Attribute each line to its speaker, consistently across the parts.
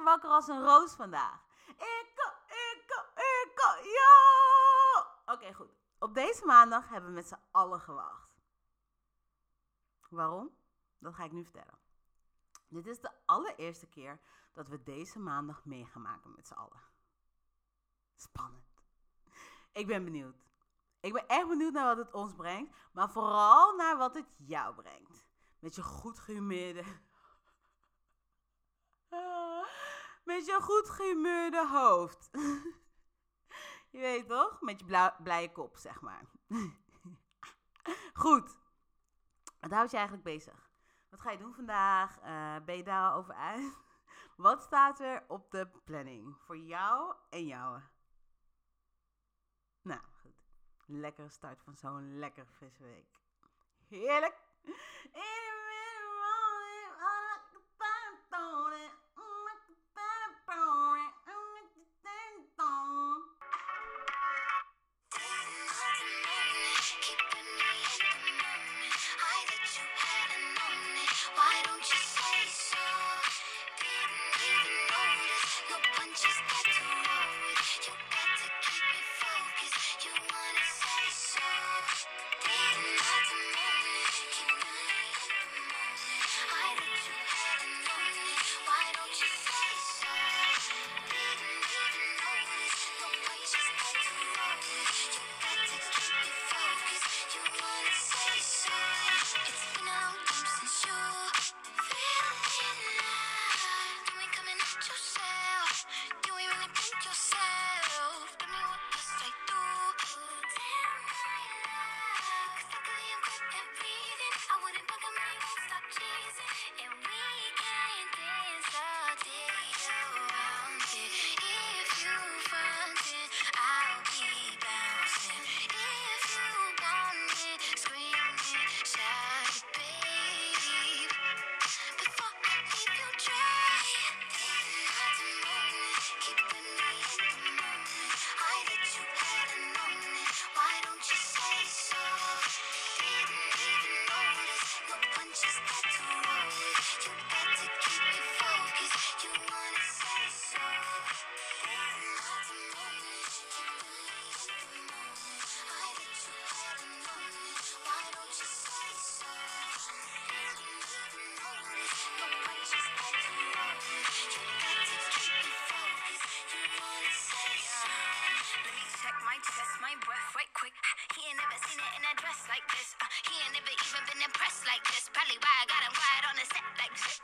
Speaker 1: Er wakker als een roos vandaag? Ik, ik, ik, ja. Oké, goed. Op deze maandag hebben we met z'n allen gewacht. Waarom? Dat ga ik nu vertellen. Dit is de allereerste keer dat we deze maandag mee gaan maken met z'n allen. Spannend. Ik ben benieuwd. Ik ben echt benieuwd naar wat het ons brengt, maar vooral naar wat het jou brengt. Met je goed gehumeerde. Met je goed gehumeurde hoofd. Je weet toch? Met je blije kop, zeg maar. Goed. Wat houdt je eigenlijk bezig? Wat ga je doen vandaag? Eh, ben je daarover uit? Wat staat er op de planning voor jou en jou? Nou, goed. Lekkere start van zo'n lekker frisse week. Heerlijk.
Speaker 2: Why my breath right quick. He ain't never seen it in a dress like this. Uh, he ain't
Speaker 1: never even been impressed like this. Probably why I got him quiet on the set like this.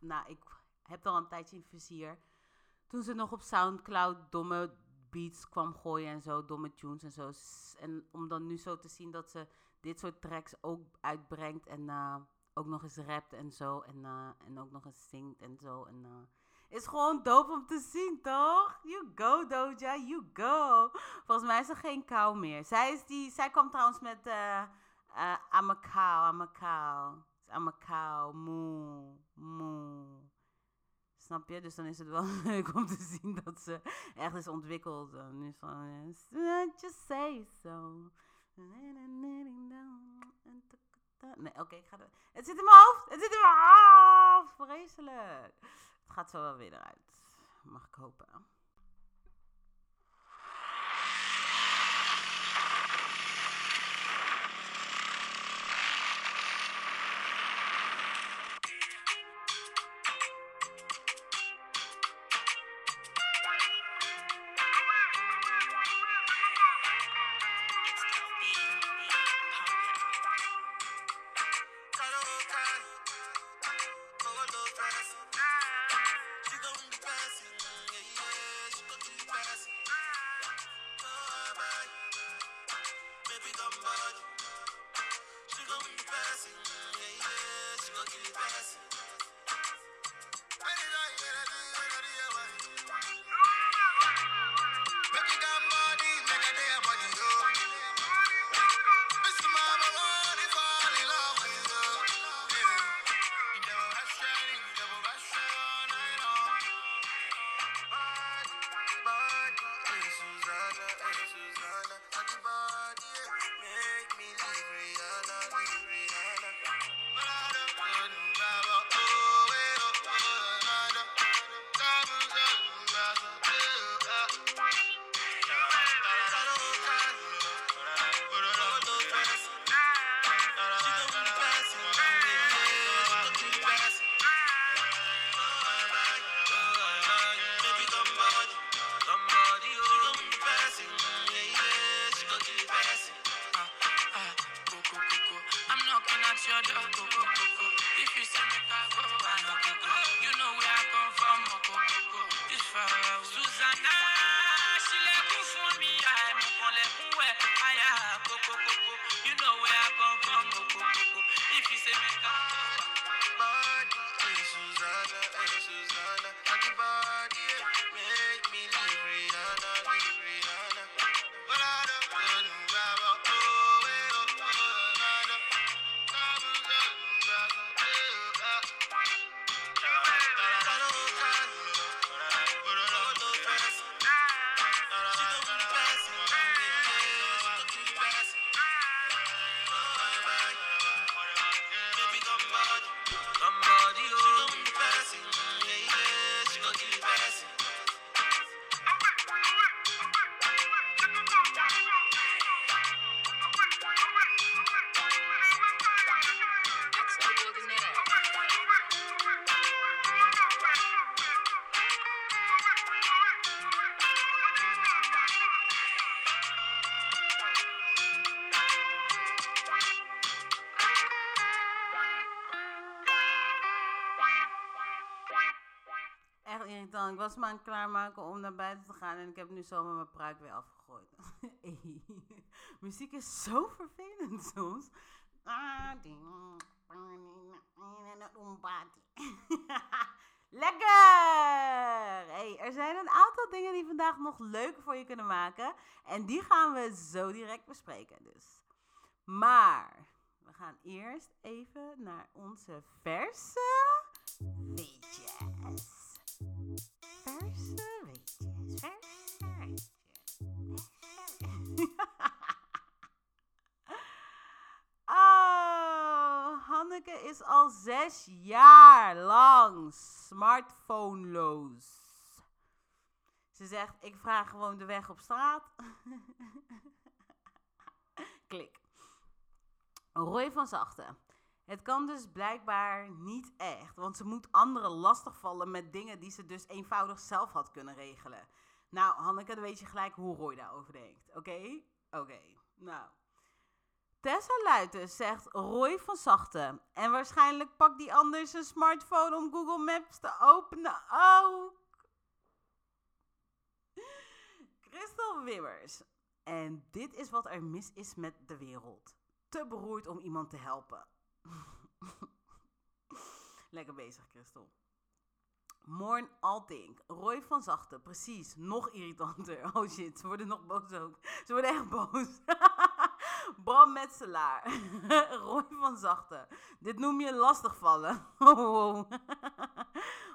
Speaker 1: Ik, nou, ik heb al een tijdje in vizier. Toen ze nog op Soundcloud domme beats kwam gooien en zo, domme tunes en zo. En om dan nu zo te zien dat ze dit soort tracks ook uitbrengt en eh, ook nog eens rapt en zo. En, eh, en ook nog eens zingt en zo. En, eh, is gewoon dope om te zien, toch? You go, Doja, you go. Volgens mij is er geen kou meer. Zij, is die, zij kwam trouwens met eh eh I'm a cow, I'm a cow. I'm a cow, moe, moe. Snap je? Dus dan is het wel leuk om te zien dat ze echt is ontwikkeld. En nu van, just say so. Nee, oké, ik ga er... Het zit in mijn hoofd! Het zit in mijn hoofd! Vreselijk. Het gaat zo wel weer eruit. Mag ik hopen. Ik was me aan het klaarmaken om naar buiten te gaan en ik heb nu zomaar mijn pruik weer afgegooid. Muziek is zo vervelend soms. Ah. Lekker! Hey, er zijn een aantal dingen die vandaag nog leuker voor je kunnen maken. En die gaan we zo direct bespreken. Dus. Maar we gaan eerst even naar onze verse. Oh, Hanneke is al zes jaar lang smartphoneloos. Ze zegt, ik vraag gewoon de weg op straat. Klik. Roy van Zachten. Het kan dus blijkbaar niet echt, want ze moet anderen lastigvallen met dingen die ze dus eenvoudig zelf had kunnen regelen. Nou, Hanneke, dan weet je gelijk hoe Roy daarover denkt. Oké? Oké. Nou. Tessa Luiten zegt Roy van Zachten. En waarschijnlijk pakt die ander zijn smartphone om Google Maps te openen ook. Christel Wimmers. En dit is wat er mis is met de wereld. Te beroerd om iemand te helpen. Lekker bezig, Christel. Morn Altink. Roy van Zachten. Precies. Nog irritanter. Oh shit, ze worden nog boos ook. Ze worden echt boos. Bram Metselaar. Roy van Zachten. Dit noem je lastigvallen. Oh, wow.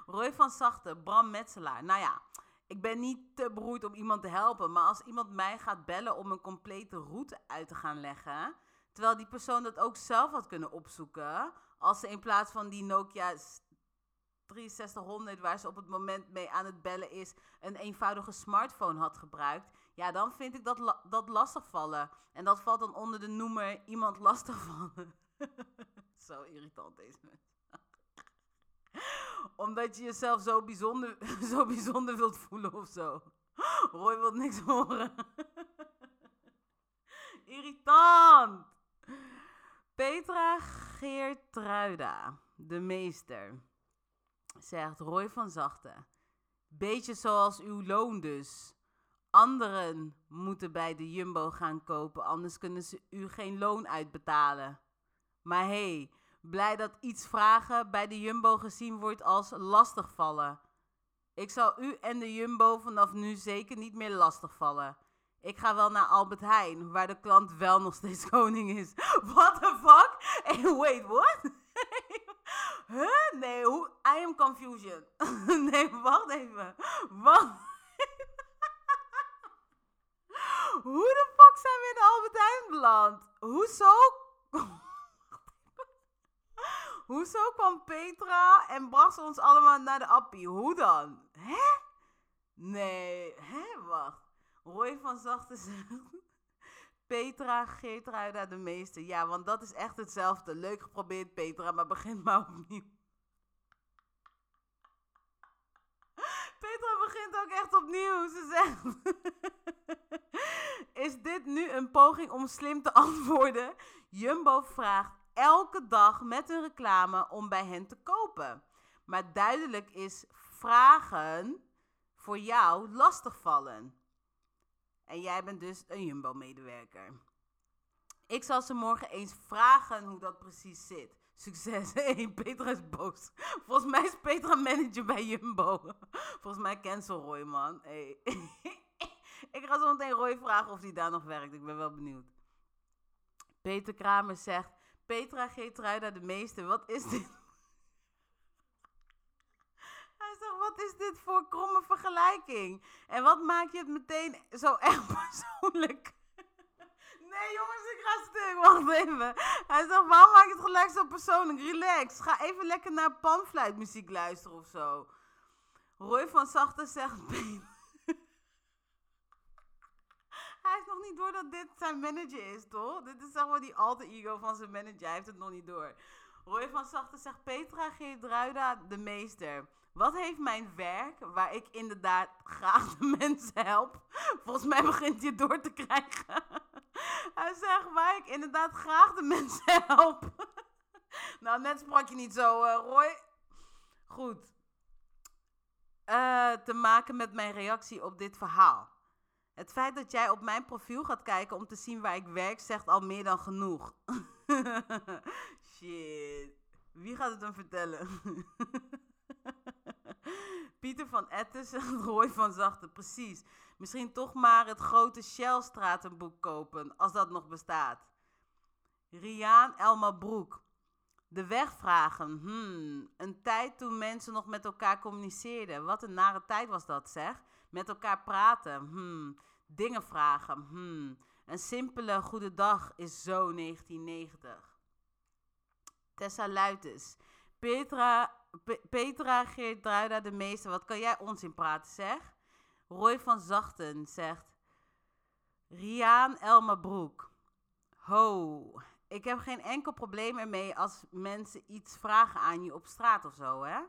Speaker 1: Roy van Zachten. Bram Metselaar. Nou ja, ik ben niet te beroerd om iemand te helpen. Maar als iemand mij gaat bellen om een complete route uit te gaan leggen. Terwijl die persoon dat ook zelf had kunnen opzoeken. Als ze in plaats van die Nokia 6300, waar ze op het moment mee aan het bellen is, een eenvoudige smartphone had gebruikt. Ja, dan vind ik dat, la- dat lastigvallen. En dat valt dan onder de noemer iemand lastigvallen. zo irritant deze mensen. Omdat je jezelf zo bijzonder, zo bijzonder wilt voelen of zo. Roy wil niks horen. Irritant. Petra Geertruida, de meester, zegt Roy van Zachten. Beetje zoals uw loon dus. Anderen moeten bij de Jumbo gaan kopen, anders kunnen ze u geen loon uitbetalen. Maar hé, hey, blij dat iets vragen bij de Jumbo gezien wordt als lastigvallen. Ik zal u en de Jumbo vanaf nu zeker niet meer lastigvallen. Ik ga wel naar Albert Heijn, waar de klant wel nog steeds koning is. What the fuck? Hey, wait, what? Huh? Nee? I am confusion. nee, wacht even. Wacht. Hoe de fuck zijn we in de Albert Heijn beland? Hoezo? Hoezo kwam Petra en bracht ze ons allemaal naar de appie? Hoe dan? Hè? Nee, hè? Wacht. Roy van Zachten zegt... Petra, Geertruida, de meeste. Ja, want dat is echt hetzelfde. Leuk geprobeerd, Petra, maar begin maar opnieuw. Petra begint ook echt opnieuw. Ze zegt... is dit nu een poging om slim te antwoorden? Jumbo vraagt elke dag met een reclame om bij hen te kopen. Maar duidelijk is vragen voor jou lastigvallen. En jij bent dus een Jumbo-medewerker. Ik zal ze morgen eens vragen hoe dat precies zit. Succes. Hey, Petra is boos. Volgens mij is Petra manager bij Jumbo. Volgens mij cancel Roy, man. Hey. Ik ga zo meteen Roy vragen of hij daar nog werkt. Ik ben wel benieuwd. Peter Kramer zegt... Petra Geertruida de meeste. Wat is dit? Hij zegt, wat is dit voor kromme vergelijking? En wat maak je het meteen zo echt persoonlijk? Nee jongens, ik ga stuk. Wacht even. Hij zegt, waarom maak je het gelijk zo persoonlijk? Relax. Ga even lekker naar panfluitmuziek luisteren of zo. Roy van Zachten zegt... Hij heeft nog niet door dat dit zijn manager is, toch? Dit is zeg maar die alter ego van zijn manager. Hij heeft het nog niet door. Roy van Zachten zegt Petra Geertruida de meester. Wat heeft mijn werk, waar ik inderdaad graag de mensen help... Volgens mij begint het door te krijgen. Hij zegt waar ik inderdaad graag de mensen help. nou, net sprak je niet zo, eh, Roy. Goed. Eh, te maken met mijn reactie op dit verhaal. Het feit dat jij op mijn profiel gaat kijken om te zien waar ik werk, zegt al meer dan genoeg. Shit. Wie gaat het hem vertellen? Pieter van Etten zegt Roy van Zachten. Precies. Misschien toch maar het grote Shell-stratenboek kopen, als dat nog bestaat. Riaan Elma Broek. De weg vragen. Hmm. Een tijd toen mensen nog met elkaar communiceerden. Wat een nare tijd was dat, zeg. Met elkaar praten. Hmm. Dingen vragen. Hmm. Een simpele goede dag is zo 1990. Tessa Luites. Petra, Pe- Petra Geertruida de meeste. Wat kan jij onzin praten, zeg? Roy van Zachten zegt... Riaan Elma Broek. Ho, ik heb geen enkel probleem ermee als mensen iets vragen aan je op straat of zo, hè.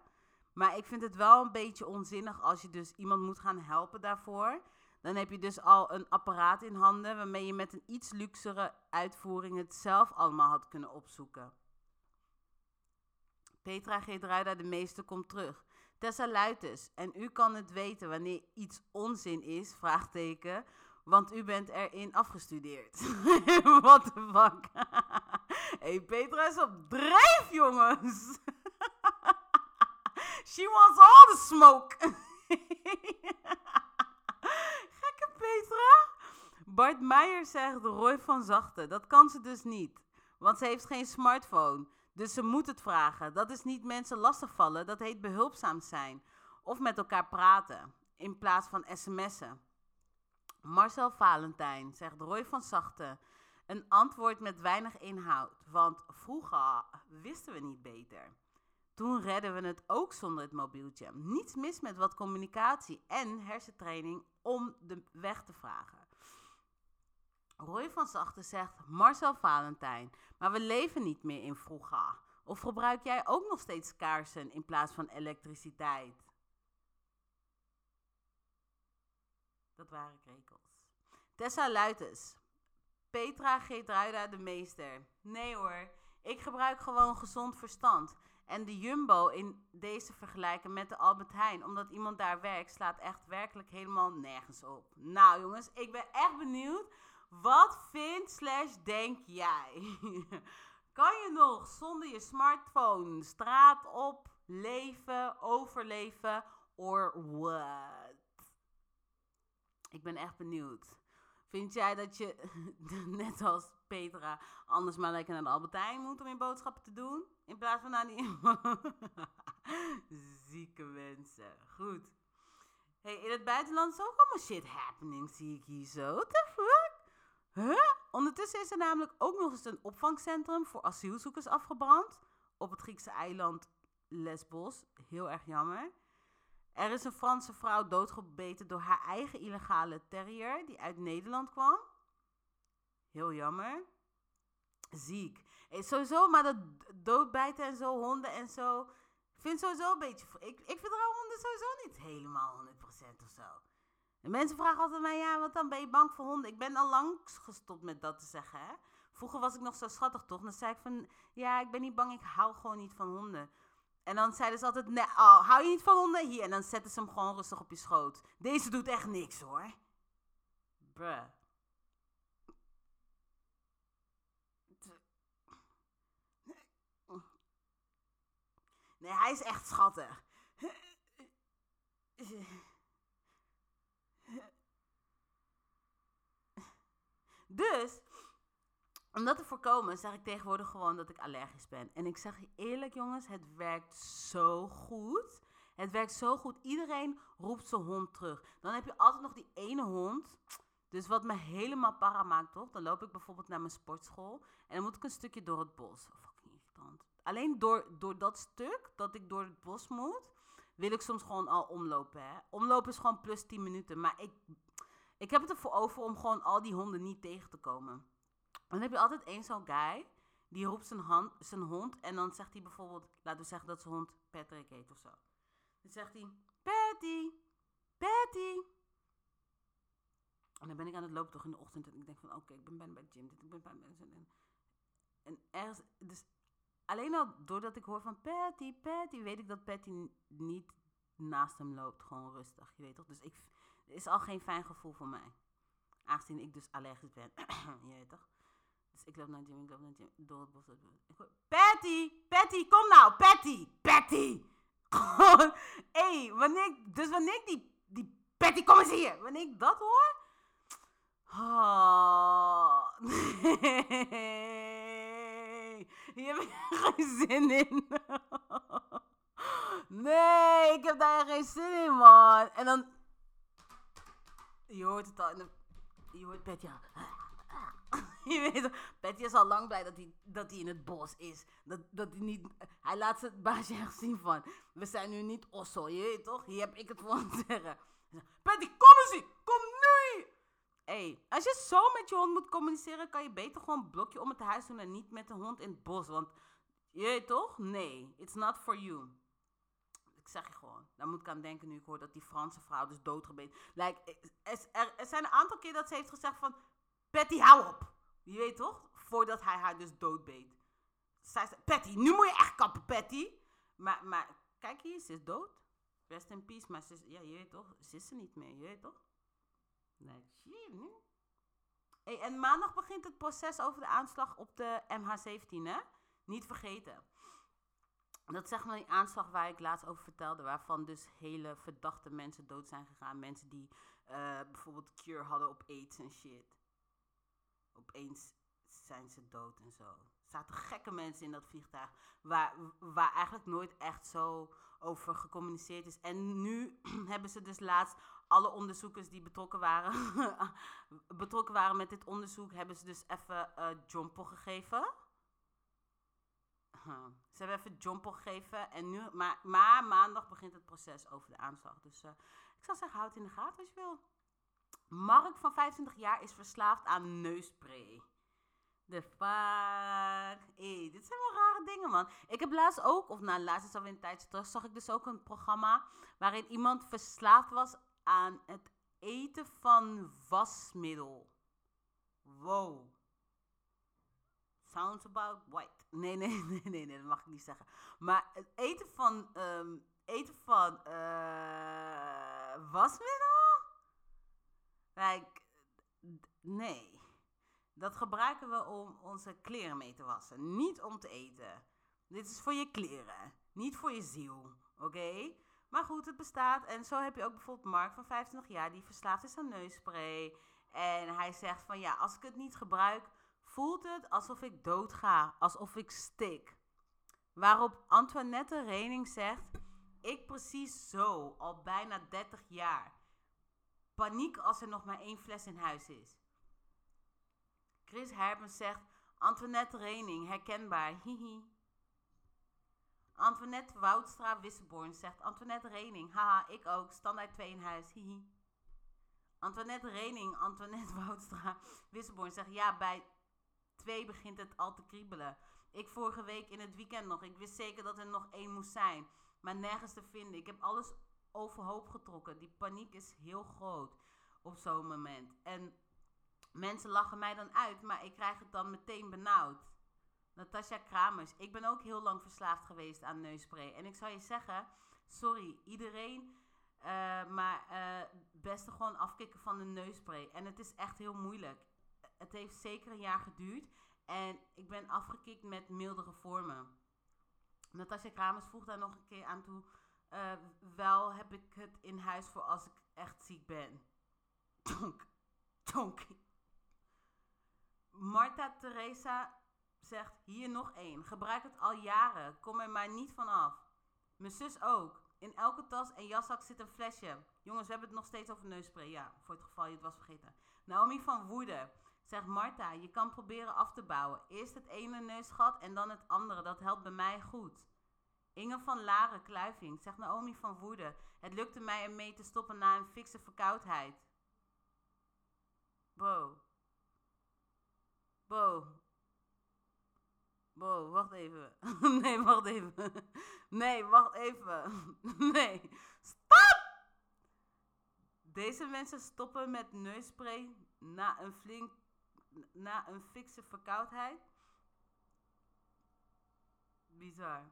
Speaker 1: Maar ik vind het wel een beetje onzinnig als je dus iemand moet gaan helpen daarvoor. Dan heb je dus al een apparaat in handen waarmee je met een iets luxere uitvoering het zelf allemaal had kunnen opzoeken. Petra Geertruida, de meester, komt terug. Tessa Luites, en u kan het weten wanneer iets onzin is, vraagteken, want u bent erin afgestudeerd. What the fuck? hey, Petra is op dreef, jongens. She wants all the smoke. Gekke Petra. Bart Meijer zegt Roy van Zachte. Dat kan ze dus niet. Want ze heeft geen smartphone. Dus ze moet het vragen. Dat is niet mensen lastigvallen. Dat heet behulpzaam zijn. Of met elkaar praten. In plaats van sms'en. Marcel Valentijn zegt Roy van Zachte. Een antwoord met weinig inhoud. Want vroeger wisten we niet beter. Toen redden we het ook zonder het mobieltje. Niets mis met wat communicatie en hersentraining om de weg te vragen. Roy van Zachte zegt Marcel Valentijn, maar we leven niet meer in vroeger. Of gebruik jij ook nog steeds kaarsen in plaats van elektriciteit? Dat waren krekels. Tessa Luites. Petra Geertruida de meester. Nee hoor, ik gebruik gewoon gezond verstand. En de Jumbo in deze vergelijken met de Albert Heijn, omdat iemand daar werkt, slaat echt werkelijk helemaal nergens op. Nou jongens, ik ben echt benieuwd. Wat vindt slash denk jij? kan je nog zonder je smartphone straat op, leven, overleven, or what? Ik ben echt benieuwd. Vind jij dat je, net als Petra, anders maar lekker naar de Albertijn moet om je boodschappen te doen? In plaats van naar die... Zieke mensen. Goed. Hey, in het buitenland is ook allemaal shit happening, zie ik hier zo. What the fuck? Huh? Ondertussen is er namelijk ook nog eens een opvangcentrum voor asielzoekers afgebrand. Op het Griekse eiland Lesbos. Heel erg jammer. Er is een Franse vrouw doodgebeten door haar eigen illegale terrier die uit Nederland kwam. Heel jammer. Ziek. Hey, sowieso, maar dat doodbijten en zo, honden en zo. Ik vind sowieso een beetje. Ik, ik vertrouw honden sowieso niet helemaal 100% of zo. En mensen vragen altijd mij, ja, wat dan ben je bang voor honden? Ik ben al lang gestopt met dat te zeggen, hè. Vroeger was ik nog zo schattig, toch? Dan zei ik van, ja, ik ben niet bang, ik hou gewoon niet van honden. En dan zeiden ze altijd, nee, oh, hou je niet van honden? Hier, en dan zetten ze hem gewoon rustig op je schoot. Deze doet echt niks, hoor. Bruh. Nee, hij is echt schattig. Dus, om dat te voorkomen, zeg ik tegenwoordig gewoon dat ik allergisch ben. En ik zeg je eerlijk, jongens, het werkt zo goed. Het werkt zo goed. Iedereen roept zijn hond terug. Dan heb je altijd nog die ene hond. Dus wat me helemaal para maakt, toch? Dan loop ik bijvoorbeeld naar mijn sportschool. En dan moet ik een stukje door het bos. Oh, fucking irritant. Alleen door, door dat stuk, dat ik door het bos moet, wil ik soms gewoon al omlopen. Hè? Omlopen is gewoon plus 10 minuten. Maar ik, ik heb het ervoor over om gewoon al die honden niet tegen te komen. Dan heb je altijd één zo'n guy, die roept zijn, hand, zijn hond en dan zegt hij bijvoorbeeld, laten we zeggen dat zijn hond Patrick heet of zo. Dan zegt hij, Patty, Patty. En dan ben ik aan het lopen toch in de ochtend en ik denk van, oké, ik ben bijna bij de gym, ik ben bijna bij de en, en ergens, dus alleen al doordat ik hoor van Patty, Patty, weet ik dat Patty niet naast hem loopt, gewoon rustig, je weet toch. Dus ik, is al geen fijn gevoel voor mij. Aangezien ik dus allergisch ben. weet toch? Dus ik loop naar gym, ik loop naar gym, door het bos. Ik hoor, Patty! Patty, kom nou! Patty! Patty! Hé, wanneer ik, dus wanneer ik die, die Patty, kom eens hier! Wanneer ik dat hoor... Nee. Hier heb ik geen zin in. Nee, ik heb daar geen zin in, man. En dan... Je hoort het al. in de- Je hoort al. Je weet Patty is al lang blij dat hij, dat hij in het bos is. Dat, dat hij niet... Hij laat zijn baasje echt zien van... We zijn nu niet osso, je weet toch? Hier heb ik het voor te zeggen. Patty, kom eens hier! Kom nu hey, als je zo met je hond moet communiceren, kan je beter gewoon een blokje om het huis doen en niet met de hond in het bos. Want, je weet toch? Nee, it's not for you. Ik zeg je gewoon. Daar moet ik aan denken nu ik hoor dat die Franse vrouw dus doodgebeten. Like, er, zijn een aantal keer dat ze heeft gezegd van... Patty, hou op! Je weet toch? Voordat hij haar dus doodbeet. Zij zei, Patty, nu moet je echt kappen, Patty. Maar, maar kijk hier, ze is dood. Rest in peace. Maar ze is, ja, je weet toch? Ze is er niet meer, je weet toch? Nee, nu? En maandag begint het proces over de aanslag op de MH17, hè? Niet vergeten. Dat zeg maar die aanslag waar ik laatst over vertelde, waarvan dus hele verdachte mensen dood zijn gegaan. Mensen die eh, bijvoorbeeld cure hadden op AIDS en shit. Opeens zijn ze dood en zo. Er zaten gekke mensen in dat vliegtuig, waar, waar eigenlijk nooit echt zo over gecommuniceerd is. En nu hebben ze dus laatst alle onderzoekers die betrokken waren, betrokken waren met dit onderzoek, hebben ze dus even jompo gegeven. Ze hebben even jompo gegeven. En nu, maar, maandag begint het proces over de aanslag. Dus eh, ik zou zeggen, houd in de gaten als je wil. Mark van 25 jaar is verslaafd aan neusspray. De fuck? Dit zijn wel rare dingen, man. Ik heb laatst ook, of nou, laatst is alweer een tijdje terug, zag ik dus ook een programma waarin iemand verslaafd was aan het eten van wasmiddel. Wow. Sounds about white. Nee, nee, nee, nee, nee, dat mag ik niet zeggen. Maar het eten van, ehm, eten van eh, wasmiddel? Like, nee. Dat gebruiken we om onze kleren mee te wassen, niet om te eten. Dit is voor je kleren, niet voor je ziel, oké? Maar goed, het bestaat. En zo heb je ook bijvoorbeeld Mark van 25 jaar, die verslaafd is aan neusspray. En hij zegt van ja, als ik het niet gebruik, voelt het alsof ik doodga, alsof ik stik. Waarop Antoinette Rening zegt, ik precies zo, al bijna 30 jaar. Paniek als er nog maar één fles in huis is. Chris Herbens zegt, Antoinette Rening, herkenbaar, hihi. Antoinette Woudstra Wisseborn zegt, Antoinette Rening, haha, ik ook, standaard 2 in huis, hihi. Antoinette Rening, Antoinette Woudstra Wisseborn zegt, ja, bij 2 begint het al te kriebelen. Ik vorige week in het weekend nog, ik wist zeker dat er nog één moest zijn, maar nergens te vinden. Ik heb alles overhoop getrokken. Die paniek is heel groot op zo'n moment. En mensen lachen mij dan uit, maar ik krijg het dan meteen benauwd. Natasja Kramers, ik ben ook heel lang verslaafd geweest aan neusspray. En ik zou je zeggen, sorry, iedereen, eh, maar eh beste gewoon afkicken van de neusspray. En het is echt heel moeilijk. Het heeft zeker een jaar geduurd. En ik ben afgekikt met mildere vormen. Natasja Kramers voegt daar nog een keer aan toe. eh, wel heb ik het in huis voor als ik echt ziek ben. Tonk. Tonk. Marta Teresa zegt hier nog één. Gebruik het al jaren. Kom er maar niet van af. Mijn zus ook. In elke tas en jaszak zit een flesje. Jongens, we hebben het nog steeds over neusspray. Ja, voor het geval je het was vergeten. Naomi van Woerden zegt Marta, je kan proberen af te bouwen. Eerst het ene neusgat en dan het andere. Dat helpt bij mij goed. Inge van Laren Kluiving zegt Naomi van Woerden. Het lukte mij ermee te stoppen na een fikse verkoudheid. Bo. Bo. Bo, wacht even. nee, wacht even. nee, wacht even. nee. Stop! Deze mensen stoppen met neusspray na een flink na een fikse verkoudheid. Bizar.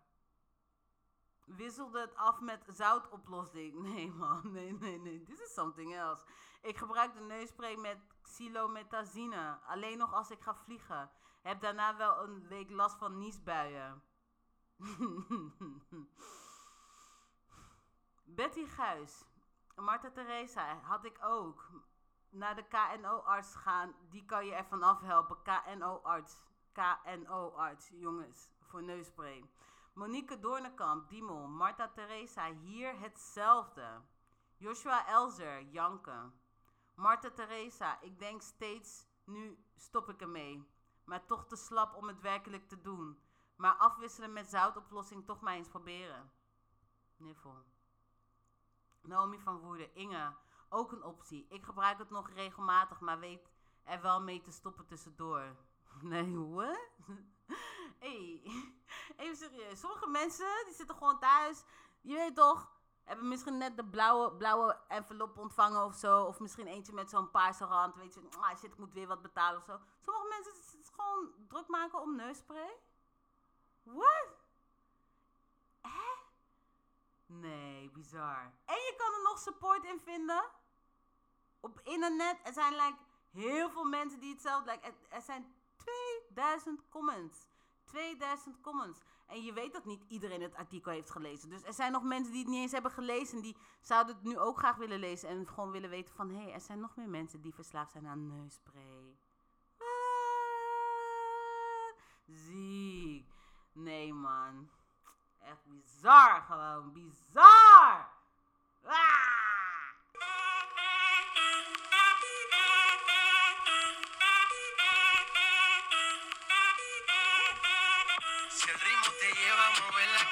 Speaker 1: Wisselde het af met zoutoplossing. Nee man, nee, nee, nee. This is something else. Ik gebruik de neusspray met xylomethazine. Alleen nog als ik ga vliegen. Heb daarna wel een week last van niesbuien. Betty Guis. Marta Teresa had ik ook. Naar de KNO-arts gaan. Die kan je ervan afhelpen. KNO-arts. KNO-arts, jongens. Voor neusspray. Monique Doornekamp, Diemel. Marta Teresa, hier hetzelfde. Joshua Elzer, Janke. Marta Teresa, ik denk steeds, nu stop ik ermee. Maar toch te slap om het werkelijk te doen. Maar afwisselen met zoutoplossing toch maar eens proberen. Niffel. Naomi van Woerden, Inge. Ook een optie. Ik gebruik het nog regelmatig, maar weet er wel mee te stoppen tussendoor. Nee, hoe? hey, even serieus. Sommige mensen die zitten gewoon thuis. Je weet toch, hebben misschien net de blauwe, blauwe envelop ontvangen of zo. Of misschien eentje met zo'n paarse rand. Weet je, ah shit, ik moet weer wat betalen of zo. Sommige mensen het gewoon druk maken om neusspray. What? Hè? Nee, bizar. En je kan er nog support in vinden. Op internet, er zijn like, heel veel mensen die hetzelfde... Like, er, zijn 2000 comments. 2000 comments. En je weet dat niet iedereen het artikel heeft gelezen. Dus er zijn nog mensen die het niet eens hebben gelezen. En die zouden het nu ook graag willen lezen. En gewoon willen weten van... Hé, hey, er zijn nog meer mensen die verslaafd zijn aan neusspray. Wat? Ziek. Nee, man. Echt bizar gewoon. Bizar! Ah!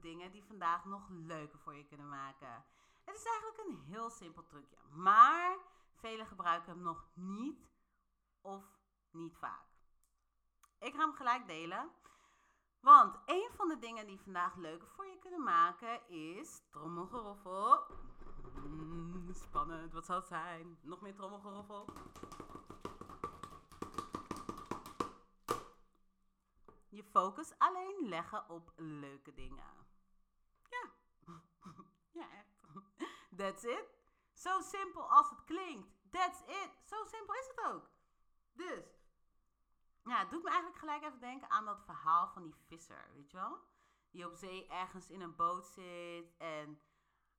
Speaker 1: Dingen die vandaag nog leuker voor je kunnen maken. Het is eigenlijk een heel simpel trucje, maar velen gebruiken hem nog niet of niet vaak. Ik ga hem gelijk delen. Want een van de dingen die vandaag leuker voor je kunnen maken is trommelgeroffel. Mm, spannend, wat zal het zijn? Nog meer trommelgeroffel. Je focus alleen leggen op leuke dingen. Ja. ja, echt. That's it. Zo simpel als het klinkt. That's it. Zo simpel is het ook. Dus, ja, het doet me eigenlijk gelijk even denken aan dat verhaal van die visser, weet je wel? Die op zee ergens in een boot zit en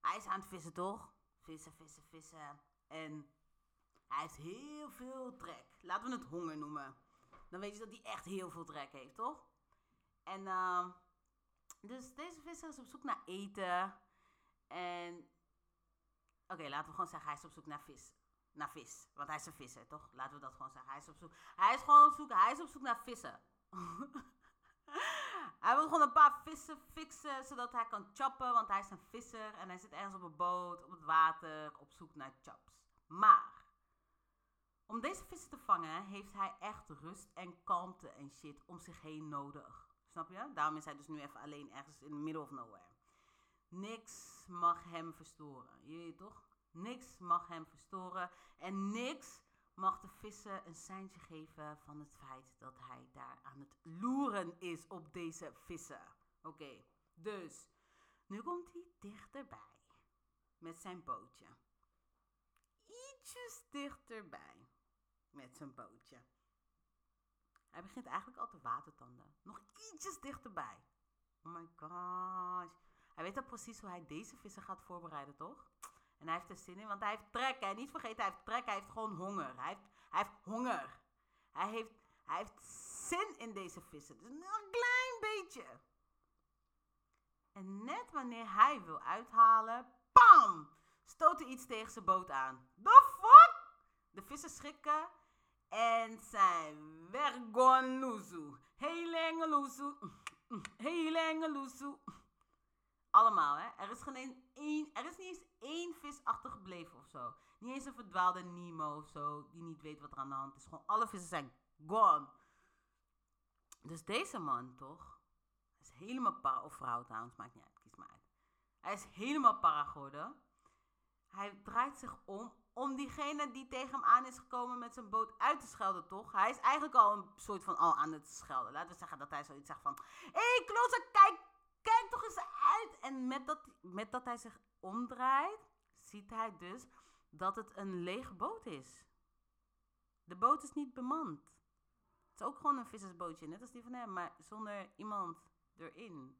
Speaker 1: hij is aan het vissen, toch? Vissen, vissen, vissen. En hij heeft heel veel trek. Laten we het honger noemen. dan weet je dat hij echt heel veel trek heeft, toch? En ehm, dus deze visser is op zoek naar eten. En oké, laten we gewoon zeggen, hij is op zoek naar vis. Naar vis, want hij is een visser, toch? Laten we dat gewoon zeggen. Hij is op zoek, hij is gewoon op zoek, hij is op zoek naar vissen. hij wil gewoon een paar vissen fixen, zodat hij kan chappen, want hij is een visser. En hij zit ergens op een boot, op het water, op zoek naar chaps. Maar, om deze vissen te vangen, heeft hij echt rust en kalmte en shit om zich heen nodig. Snap je? Daarom is hij dus nu even alleen ergens in the middle of nowhere. Niks mag hem verstoren. Je toch? Niks mag hem verstoren. En niks mag de vissen een seintje geven van het feit dat hij daar aan het loeren is op deze vissen. Oké, dus nu komt hij dichterbij met zijn bootje. Ietsjes dichterbij met zijn bootje. Hij begint eigenlijk al te watertanden. Nog ietsjes dichterbij. Oh my gosh. Hij weet al precies hoe hij deze vissen gaat voorbereiden, toch? En hij heeft er zin in, want hij heeft trek. Hè? Niet vergeten, hij heeft trek. Hij heeft gewoon honger. Hij heeft, hij heeft honger. Hij heeft, hij heeft zin in deze vissen. Dus een klein beetje. En net wanneer hij wil uithalen, pam! Stoot hij iets tegen zijn boot aan. The fuck? De vissen schrikken en zijn vergonluzu. Helengeluzu. Helengeluzu. Allemaal, hè? Er is, geen een- één, er is niet eens één vis achtergebleven of zo. Niet eens een verdwaalde Nemo of zo, die niet weet wat er aan de hand is. Gewoon alle vissen zijn gone. Dus deze man, toch? Hij is helemaal para, of vrouw trouwens, maakt niet uit, kies maar uit. Hij is helemaal para geworden. Hij draait zich om om diegene die tegen hem aan is gekomen met zijn boot uit te schelden, toch? Hij is eigenlijk al een soort van al aan het schelden. Laten we zeggen dat hij zoiets zegt van... Hé, hey, klootzak, kijk, kijk toch eens uit! En met dat, met dat hij zich omdraait, ziet hij dus dat het een lege boot is. De boot is niet bemand. Het is ook gewoon een vissersbootje, net als die van hem, maar zonder iemand erin.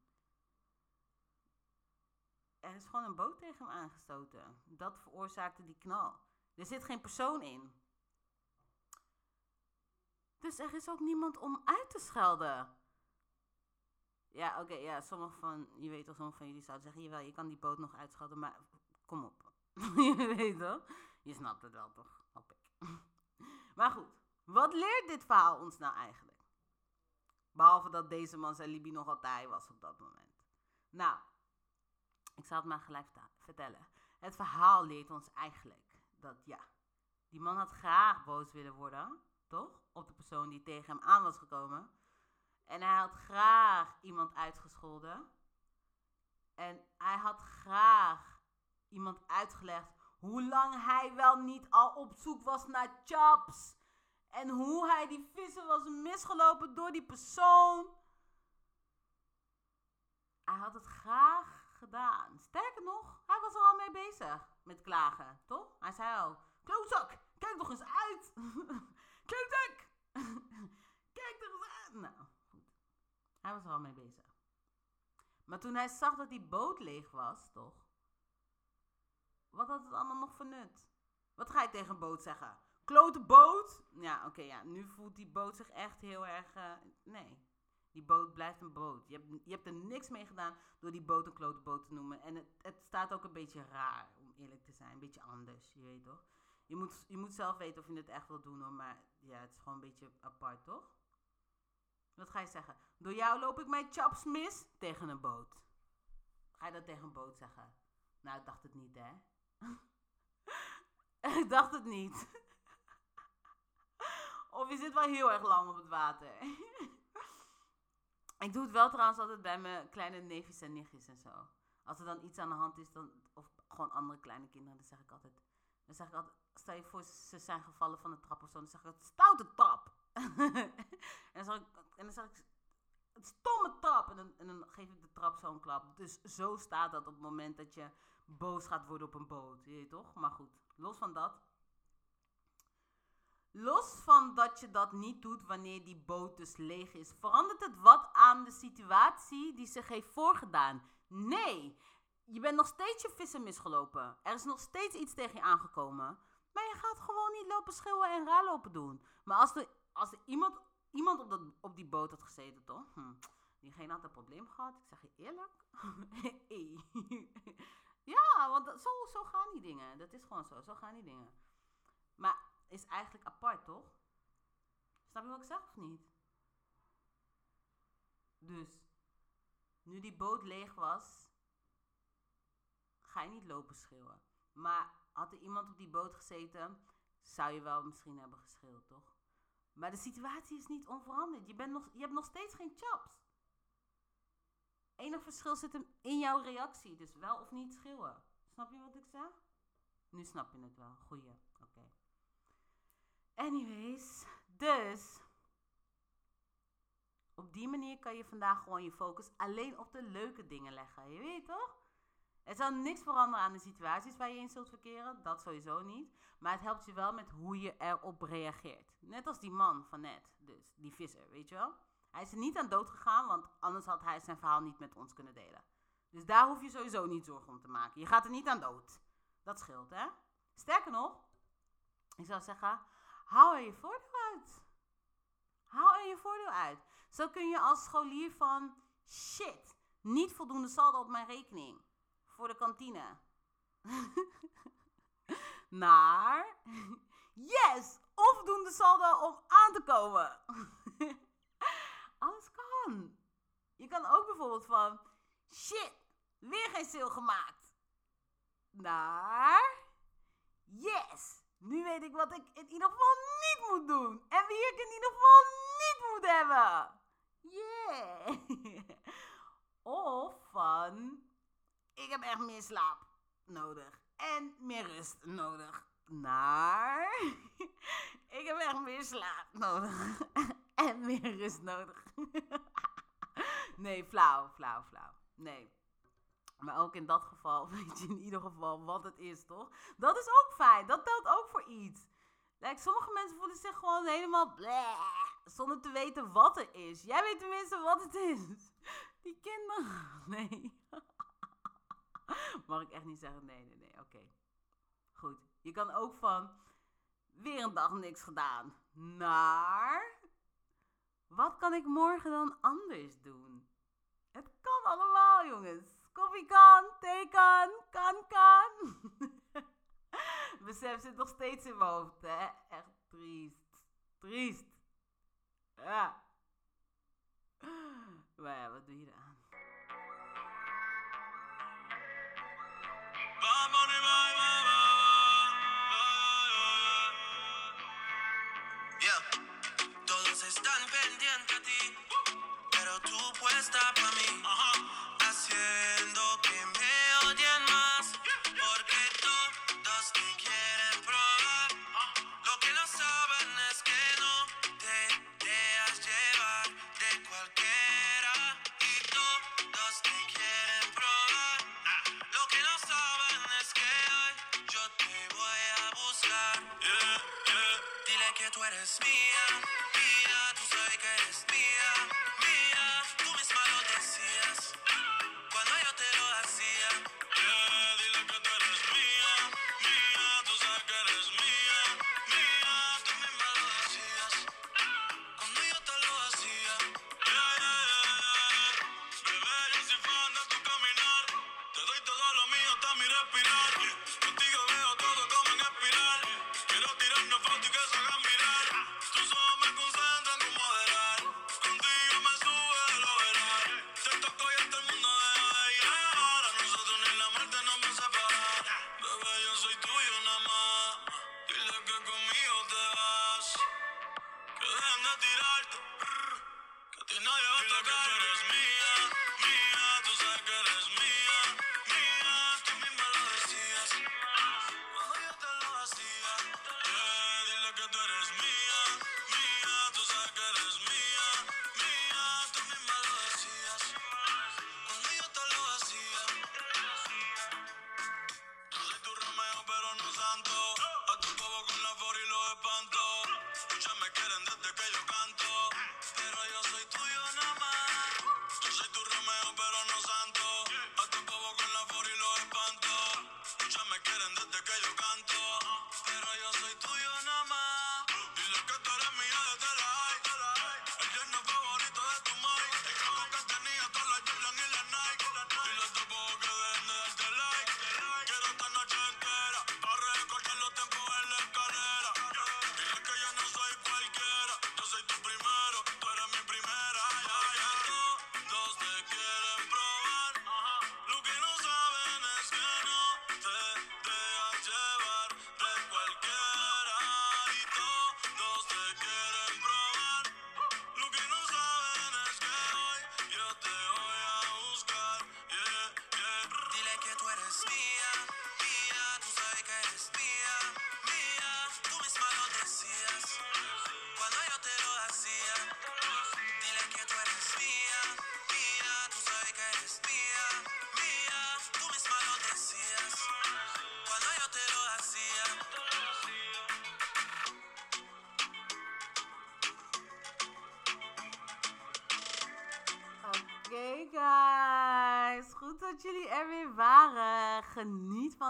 Speaker 1: Er is gewoon een boot tegen hem aangestoten. Dat veroorzaakte die knal. Er zit geen persoon in. Dus er is ook niemand om uit te schelden. Ja, oké, ja, sommige van, je weet toch, sommige van jullie zouden zeggen, jawel, je kan die boot nog uitschelden, maar kom op. je weet toch? Je snapt het wel toch, hoop ik. maar goed, wat leert dit verhaal ons nou eigenlijk? Behalve dat deze man zijn Libi nog altijd was op dat moment. Nou, ik zal het maar gelijk vertellen. Het verhaal leert ons eigenlijk dat ja, die man had graag boos willen worden, toch? Op de persoon die tegen hem aan was gekomen. En hij had graag iemand uitgescholden. En hij had graag iemand uitgelegd hoe lang hij wel niet al op zoek was naar chops. En hoe hij die vissen was misgelopen door die persoon. Hij had het graag gedaan. Sterker nog, hij was er al mee bezig met klagen, toch? Hij zei al, klootzak, kijk toch eens uit. klootzak, kijk toch eens uit. Nou. Hij was er al mee bezig. Maar toen hij zag dat die boot leeg was, toch? Wat had het allemaal nog voor nut? Wat ga je tegen een boot zeggen? Klote boot? Ja, oké, ja. Nu voelt die boot zich echt heel erg... eh, nee. Die boot blijft een boot. Je hebt, je hebt er niks mee gedaan door die boot een klote boot te noemen. En het, het staat ook een beetje raar, om eerlijk te zijn. Een beetje anders, je weet toch? Je moet, je moet zelf weten of je het echt wil doen hoor. Maar ja, het is gewoon een beetje apart, toch? Wat ga je zeggen? Door jou loop ik mijn chaps mis tegen een boot. Ga je dat tegen een boot zeggen? Nou, ik dacht het niet, hè? ik dacht het niet. of je zit wel heel erg lang op het water. ik doe het wel trouwens altijd bij mijn kleine neefjes en nichtjes en zo. Als er dan iets aan de hand is, dan, of gewoon andere kleine kinderen, dan zeg ik altijd... Dan zeg ik altijd, stel je voor, ze zijn gevallen van de trap of zo. Dan zeg ik altijd, stoute trap. en, dan zeg ik, en dan ik, het stomme trap. En dan, en geef ik de trap zo'n klap. Dus zo staat dat op het moment dat je boos gaat worden op een boot. Je toch? Maar goed, los van dat. Los van dat je dat niet doet wanneer die boot dus leeg is, verandert het wat aan de situatie die zich heeft voorgedaan? Nee, je bent nog steeds je vissen misgelopen. Er is nog steeds iets tegen je aangekomen. Maar je gaat gewoon niet lopen schreeuwen en raar lopen doen. Maar als er, als er iemand iemand op, dat, op die boot had gezeten, toch? Hm. Diegene had een probleem gehad. Ik zeg je eerlijk. Ja, want zo, zo gaan die dingen. Dat is gewoon zo. Zo gaan die dingen. Maar is eigenlijk apart, toch? Snap je wat ik zeg of niet? Dus, nu die boot leeg was, ga je niet lopen schreeuwen. Maar had er iemand op die boot gezeten, zou je wel misschien hebben geschreeuwd, toch? Maar de situatie is niet onveranderd. Je, bent nog, je hebt nog steeds geen chaps. Enig verschil zit hem in jouw reactie. Dus wel of niet schreeuwen. Snap je wat ik zeg? Nu snap je het wel. Goeie. Oké. Anyways. Dus. Op die manier kan je vandaag gewoon je focus alleen op de leuke dingen leggen. Je weet toch? Er zal niks veranderen aan de situaties waar je in zult verkeren. Dat sowieso niet. Maar het helpt je wel met hoe je erop reageert. Net als die man van net. Dus die visser, weet je wel? Hij is er niet aan dood gegaan, want anders had hij zijn verhaal niet met ons kunnen delen. Dus daar hoef je sowieso niet zorgen om te maken. Je gaat er niet aan dood. Dat scheelt, hè? Sterker nog, ik zou zeggen, hou er je voordeel uit. Hou er je voordeel uit. Zo kun je als scholier van, shit, niet voldoende saldo op mijn rekening. Voor de kantine. Naar, yes, onvoldoende saldo om aan te komen. Alles kan. Je kan ook bijvoorbeeld van, shit, weer geen sale gemaakt. Naar, yes, nu weet ik wat ik in ieder geval niet moet doen. En wie ik in ieder geval niet moet hebben. Yeah. Of van, ik heb echt meer slaap nodig. En meer rust nodig. Naar, ik heb echt meer slaap nodig. en meer rust nodig. nee, flauw, flauw, flauw. Nee. Maar ook in dat geval weet je in ieder geval wat het is, toch? Dat is ook fijn. Dat telt ook voor iets. Like, sommige mensen voelen zich gewoon helemaal bleh, zonder te weten wat er is. Jij weet tenminste wat het is. Die kinderen. Nee. Mag ik echt niet zeggen? Nee, nee, nee. Oké. Goed. Je kan ook van weer een dag niks gedaan. Naar. Wat kan ik morgen dan anders doen? Het kan allemaal, jongens. Koffie kan, thee kan, kan kan. Besef zit nog steeds in mijn hoofd, hè? Echt triest. Triest. Ja. Maar ja, wat doe je eraan?
Speaker 3: Todos están pendientes a ti, pero tú puesta para mí,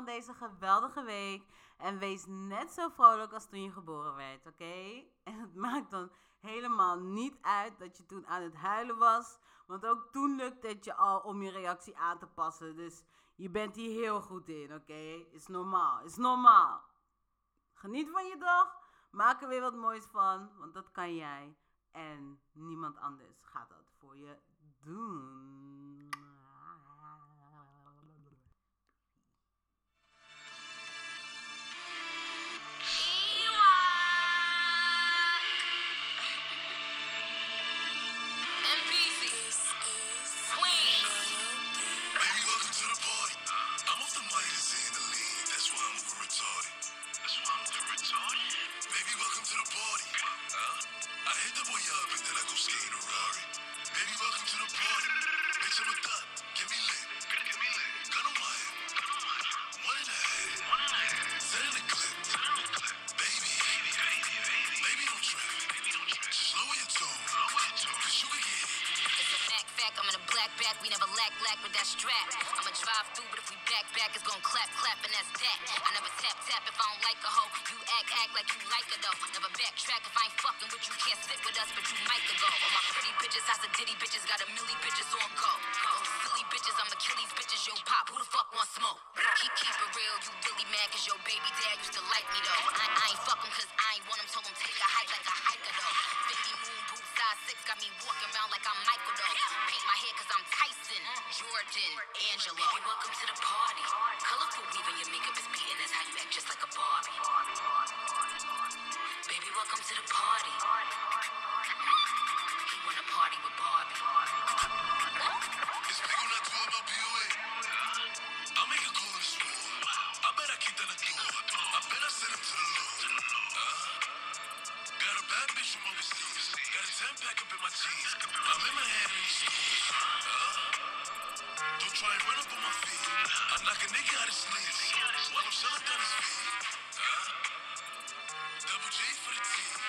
Speaker 1: van deze geweldige week. En wees net zo vrolijk als toen je geboren werd, oké? En het maakt dan helemaal niet uit dat je toen aan het huilen was. Want ook toen lukte het je al om je reactie aan te passen. Dus je bent hier heel goed in, oké? Is normaal, is normaal. Geniet van je dag. Maak er weer wat moois van, want dat kan jij. En niemand anders gaat dat voor je doen.
Speaker 4: Like me though. A
Speaker 5: bad bitch from overseas. Got a 10 pack up in my jeans. I'm in my hand in the stores. Uh, don't try and run up on my feet. I knock a nigga his while I'm selling his feet. Uh, double G for the team.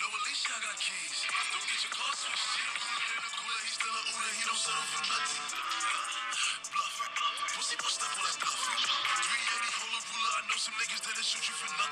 Speaker 5: No Alicia, I got keys. Don't get your car switched. She the cooler in the cooler. He still a. He don't settle for nothing. Bluff. 380 hold ruler. I know some niggas that'll shoot you for nothing.